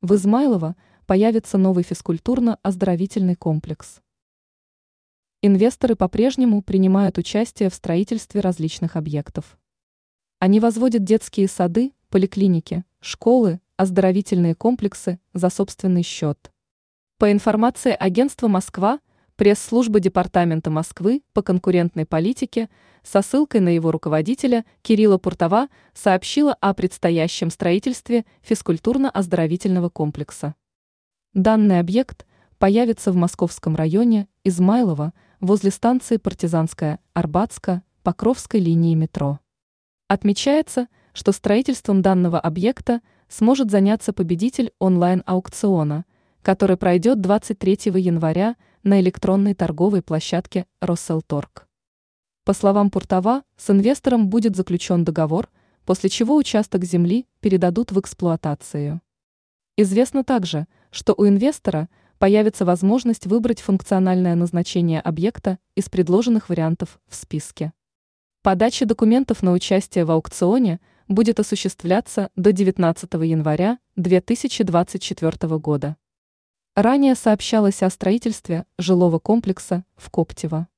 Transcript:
В Измайлово появится новый физкультурно-оздоровительный комплекс. Инвесторы по-прежнему принимают участие в строительстве различных объектов. Они возводят детские сады, поликлиники, школы, оздоровительные комплексы за собственный счет. По информации агентства «Москва», пресс-служба Департамента Москвы по конкурентной политике со ссылкой на его руководителя Кирилла Пуртова сообщила о предстоящем строительстве физкультурно-оздоровительного комплекса. Данный объект появится в московском районе Измайлово возле станции Партизанская, Арбатска, Покровской линии метро. Отмечается, что строительством данного объекта сможет заняться победитель онлайн-аукциона, который пройдет 23 января на электронной торговой площадке Росселторг. По словам Пуртова, с инвестором будет заключен договор, после чего участок земли передадут в эксплуатацию. Известно также, что у инвестора появится возможность выбрать функциональное назначение объекта из предложенных вариантов в списке. Подача документов на участие в аукционе будет осуществляться до 19 января 2024 года. Ранее сообщалось о строительстве жилого комплекса в Коптево.